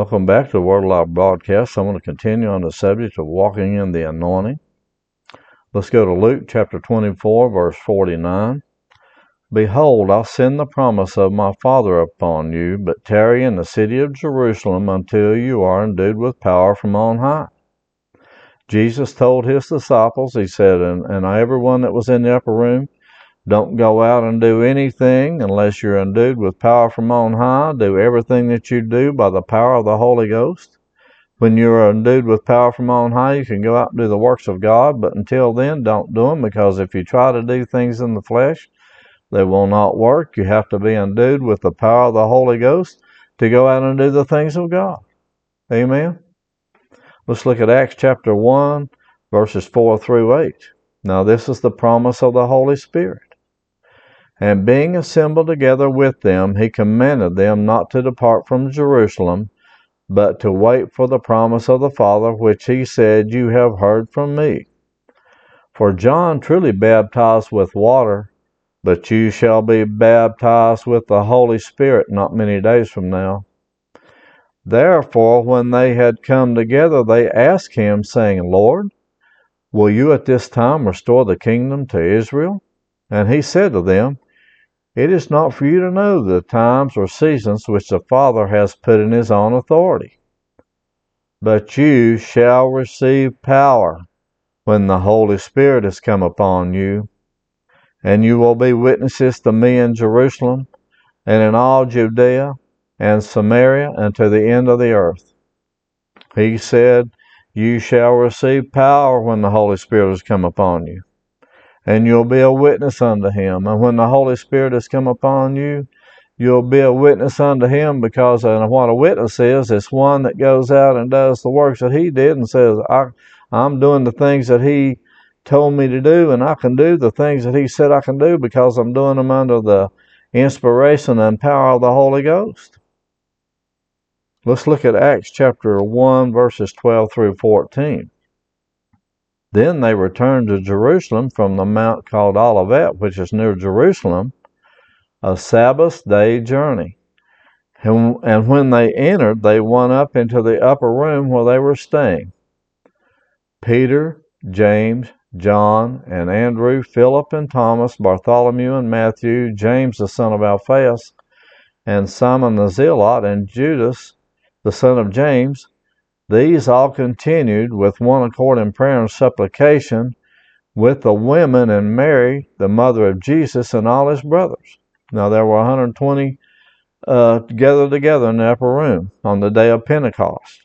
Welcome back to the Word Alive broadcast. I'm going to continue on the subject of walking in the anointing. Let's go to Luke chapter 24, verse 49. Behold, I'll send the promise of my Father upon you, but tarry in the city of Jerusalem until you are endued with power from on high. Jesus told his disciples, he said, and, and everyone that was in the upper room, don't go out and do anything unless you're endued with power from on high. Do everything that you do by the power of the Holy Ghost. When you're endued with power from on high, you can go out and do the works of God, but until then, don't do them because if you try to do things in the flesh, they will not work. You have to be endued with the power of the Holy Ghost to go out and do the things of God. Amen. Let's look at Acts chapter 1, verses 4 through 8. Now, this is the promise of the Holy Spirit. And being assembled together with them, he commanded them not to depart from Jerusalem, but to wait for the promise of the Father, which he said, You have heard from me. For John truly baptized with water, but you shall be baptized with the Holy Spirit not many days from now. Therefore, when they had come together, they asked him, saying, Lord, will you at this time restore the kingdom to Israel? And he said to them, it is not for you to know the times or seasons which the Father has put in his own authority. But you shall receive power when the Holy Spirit has come upon you, and you will be witnesses to me in Jerusalem and in all Judea and Samaria and to the end of the earth. He said, You shall receive power when the Holy Spirit has come upon you and you'll be a witness unto him. And when the Holy Spirit has come upon you, you'll be a witness unto him because and what a witness is, it's one that goes out and does the works that he did and says, I, I'm doing the things that he told me to do, and I can do the things that he said I can do because I'm doing them under the inspiration and power of the Holy Ghost. Let's look at Acts chapter 1, verses 12 through 14. Then they returned to Jerusalem from the mount called Olivet, which is near Jerusalem, a Sabbath day journey. And when they entered, they went up into the upper room where they were staying. Peter, James, John, and Andrew, Philip and Thomas, Bartholomew and Matthew, James the son of Alphaeus, and Simon the Zealot, and Judas the son of James, these all continued with one accord in prayer and supplication with the women and Mary, the mother of Jesus, and all his brothers. Now there were 120 uh, gathered together in the upper room on the day of Pentecost.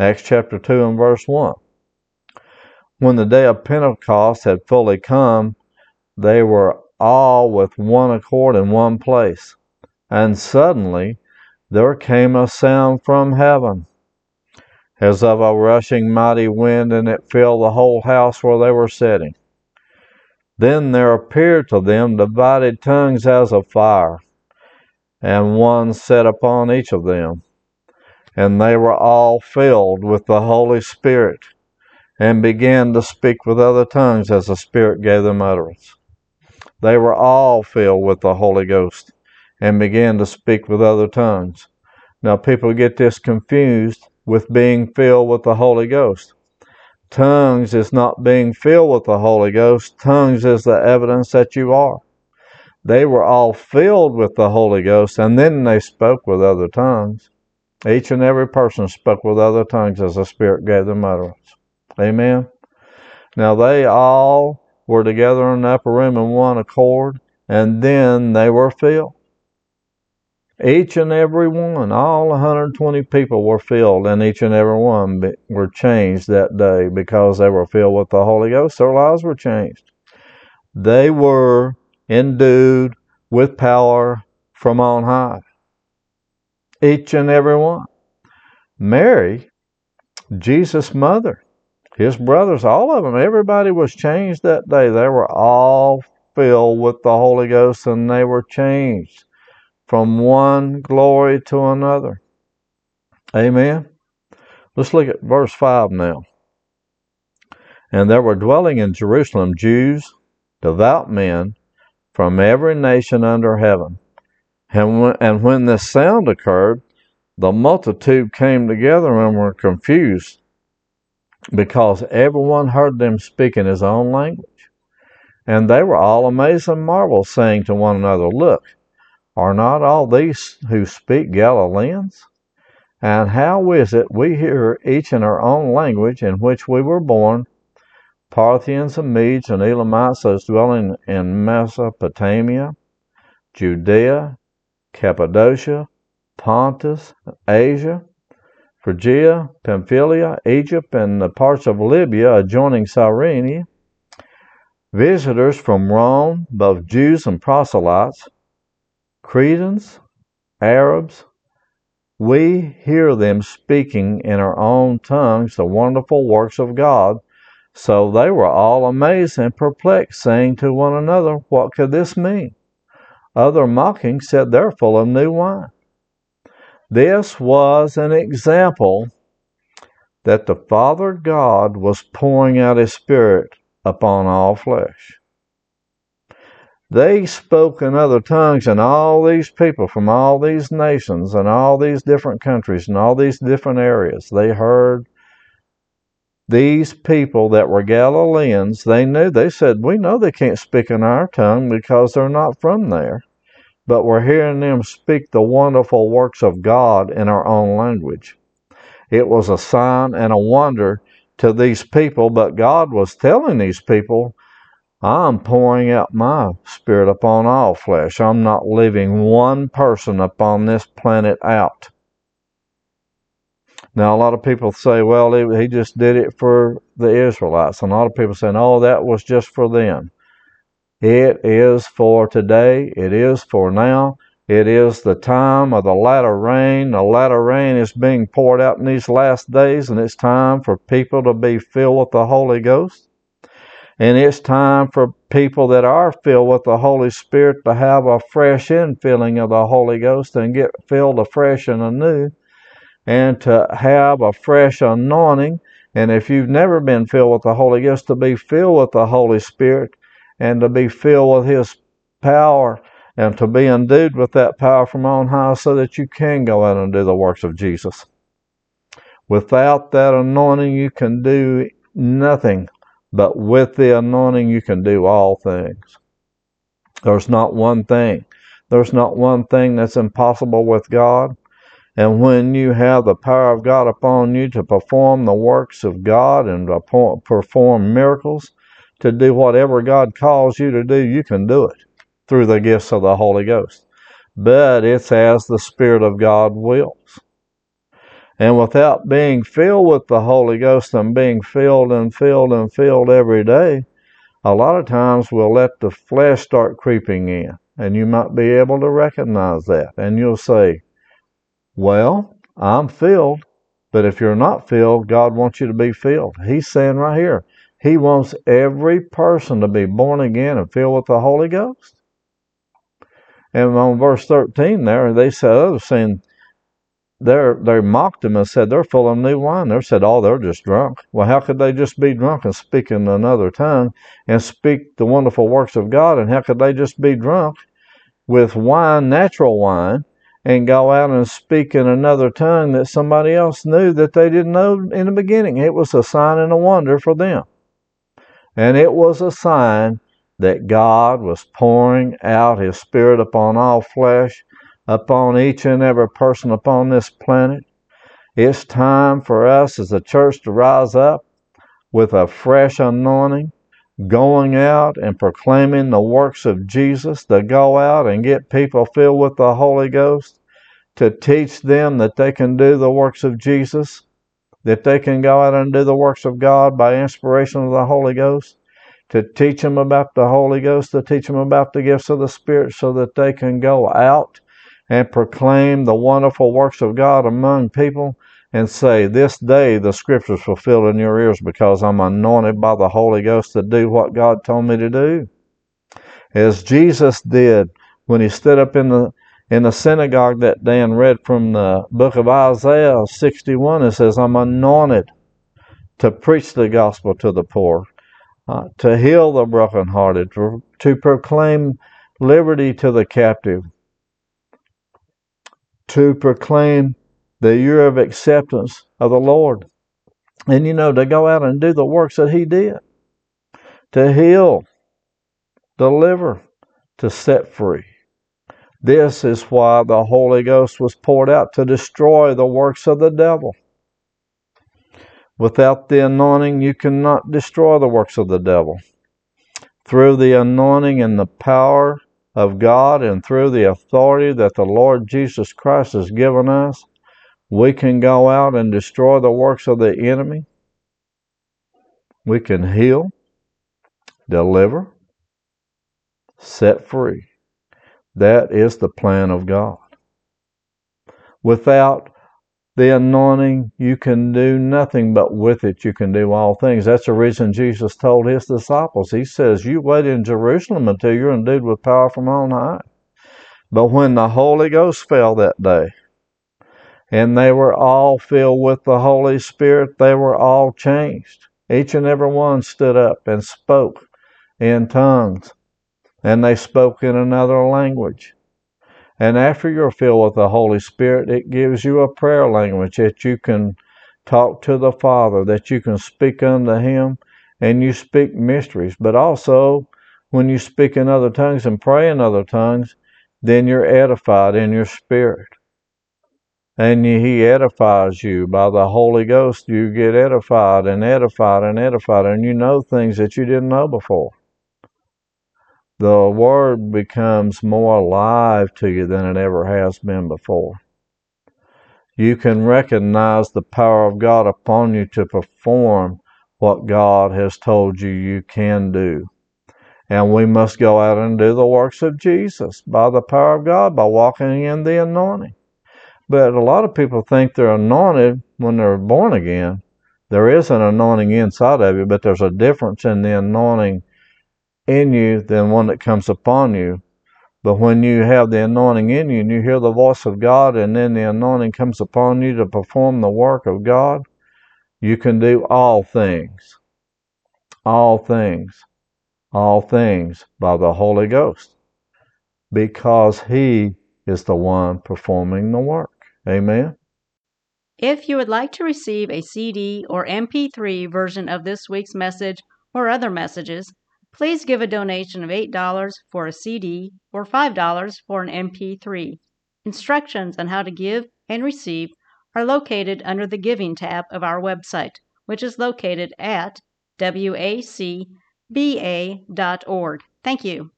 Acts chapter 2 and verse 1. When the day of Pentecost had fully come, they were all with one accord in one place. And suddenly there came a sound from heaven as of a rushing mighty wind, and it filled the whole house where they were sitting. Then there appeared to them divided tongues as of fire, and one sat upon each of them. And they were all filled with the Holy Spirit, and began to speak with other tongues as the Spirit gave them utterance. They were all filled with the Holy Ghost, and began to speak with other tongues. Now, people get this confused with being filled with the Holy Ghost. Tongues is not being filled with the Holy Ghost. Tongues is the evidence that you are. They were all filled with the Holy Ghost, and then they spoke with other tongues. Each and every person spoke with other tongues as the Spirit gave them utterance. Amen. Now they all were together in the upper room in one accord, and then they were filled. Each and every one, all 120 people were filled, and each and every one were changed that day because they were filled with the Holy Ghost. Their lives were changed. They were endued with power from on high. Each and every one. Mary, Jesus' mother, his brothers, all of them, everybody was changed that day. They were all filled with the Holy Ghost and they were changed from one glory to another. Amen. Let's look at verse 5 now. And there were dwelling in Jerusalem Jews, devout men from every nation under heaven. And when, and when this sound occurred, the multitude came together and were confused because everyone heard them speak in his own language. And they were all amazed and marveled, saying to one another, Look, are not all these who speak Galileans? And how is it we hear each in our own language in which we were born? Parthians and Medes and Elamites, those dwelling in Mesopotamia, Judea, Cappadocia, Pontus, Asia, Phrygia, Pamphylia, Egypt, and the parts of Libya adjoining Cyrene, visitors from Rome, both Jews and proselytes, Cretans, Arabs, we hear them speaking in our own tongues the wonderful works of God. So they were all amazed and perplexed, saying to one another, What could this mean? Other mocking said, They're full of new wine. This was an example that the Father God was pouring out His Spirit upon all flesh. They spoke in other tongues, and all these people from all these nations and all these different countries and all these different areas, they heard these people that were Galileans. They knew, they said, We know they can't speak in our tongue because they're not from there. But we're hearing them speak the wonderful works of God in our own language. It was a sign and a wonder to these people, but God was telling these people I'm pouring out my spirit upon all flesh. I'm not leaving one person upon this planet out. Now, a lot of people say, well, he just did it for the Israelites. And a lot of people say, oh, that was just for them. It is for today. It is for now. It is the time of the latter rain. The latter rain is being poured out in these last days, and it's time for people to be filled with the Holy Ghost. And it's time for people that are filled with the Holy Spirit to have a fresh infilling of the Holy Ghost and get filled afresh and anew and to have a fresh anointing. And if you've never been filled with the Holy Ghost, to be filled with the Holy Spirit and to be filled with His power and to be endued with that power from on high so that you can go out and do the works of Jesus. Without that anointing, you can do nothing but with the anointing, you can do all things. There's not one thing. There's not one thing that's impossible with God. And when you have the power of God upon you to perform the works of God and to perform miracles, to do whatever God calls you to do, you can do it through the gifts of the Holy Ghost. But it's as the Spirit of God wills. And without being filled with the Holy Ghost and being filled and filled and filled every day, a lot of times we'll let the flesh start creeping in. And you might be able to recognize that. And you'll say, Well, I'm filled. But if you're not filled, God wants you to be filled. He's saying right here, He wants every person to be born again and filled with the Holy Ghost. And on verse 13 there, they said, other saying, they they mocked him and said they're full of new wine. They said, oh, they're just drunk. Well, how could they just be drunk and speak in another tongue and speak the wonderful works of God? And how could they just be drunk with wine, natural wine, and go out and speak in another tongue that somebody else knew that they didn't know in the beginning? It was a sign and a wonder for them. And it was a sign that God was pouring out His Spirit upon all flesh upon each and every person upon this planet. It's time for us as a church to rise up with a fresh anointing, going out and proclaiming the works of Jesus, to go out and get people filled with the Holy Ghost, to teach them that they can do the works of Jesus, that they can go out and do the works of God by inspiration of the Holy Ghost, to teach them about the Holy Ghost, to teach them about the gifts of the Spirit so that they can go out and proclaim the wonderful works of God among people and say, This day the scriptures fulfilled in your ears because I'm anointed by the Holy Ghost to do what God told me to do. As Jesus did when he stood up in the in the synagogue that day and read from the book of Isaiah 61, it says, I'm anointed to preach the gospel to the poor, uh, to heal the brokenhearted, to, to proclaim liberty to the captive, to proclaim the year of acceptance of the Lord. And, you know, to go out and do the works that He did to heal, deliver, to set free. This is why the Holy Ghost was poured out to destroy the works of the devil. Without the anointing, you cannot destroy the works of the devil. Through the anointing and the power of God and through the authority that the Lord Jesus Christ has given us, we can go out and destroy the works of the enemy. We can heal, deliver, set free. That is the plan of God. Without the anointing, you can do nothing, but with it, you can do all things. That's the reason Jesus told his disciples. He says, You wait in Jerusalem until you're endued with power from on high. But when the Holy Ghost fell that day, and they were all filled with the Holy Spirit, they were all changed. Each and every one stood up and spoke in tongues and they spoke in another language. And after you're filled with the Holy Spirit, it gives you a prayer language that you can talk to the Father, that you can speak unto Him, and you speak mysteries. But also, when you speak in other tongues and pray in other tongues, then you're edified in your spirit. And He edifies you by the Holy Ghost. You get edified and edified and edified, and you know things that you didn't know before the Word becomes more alive to you than it ever has been before. You can recognize the power of God upon you to perform what God has told you you can do. And we must go out and do the works of Jesus by the power of God, by walking in the anointing. But a lot of people think they're anointed when they're born again. There is an anointing inside of you, but there's a difference in the anointing in you than one that comes upon you. But when you have the anointing in you and you hear the voice of God and then the anointing comes upon you to perform the work of God, you can do all things. All things. All things by the Holy Ghost. Because He is the one performing the work. Amen. If you would like to receive a CD or MP3 version of this week's message or other messages, Please give a donation of $8 for a CD or $5 for an MP3. Instructions on how to give and receive are located under the Giving tab of our website, which is located at wacba.org. Thank you.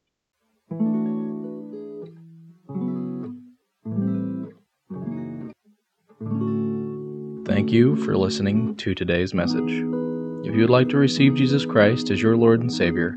Thank you for listening to today's message. If you would like to receive Jesus Christ as your Lord and Savior,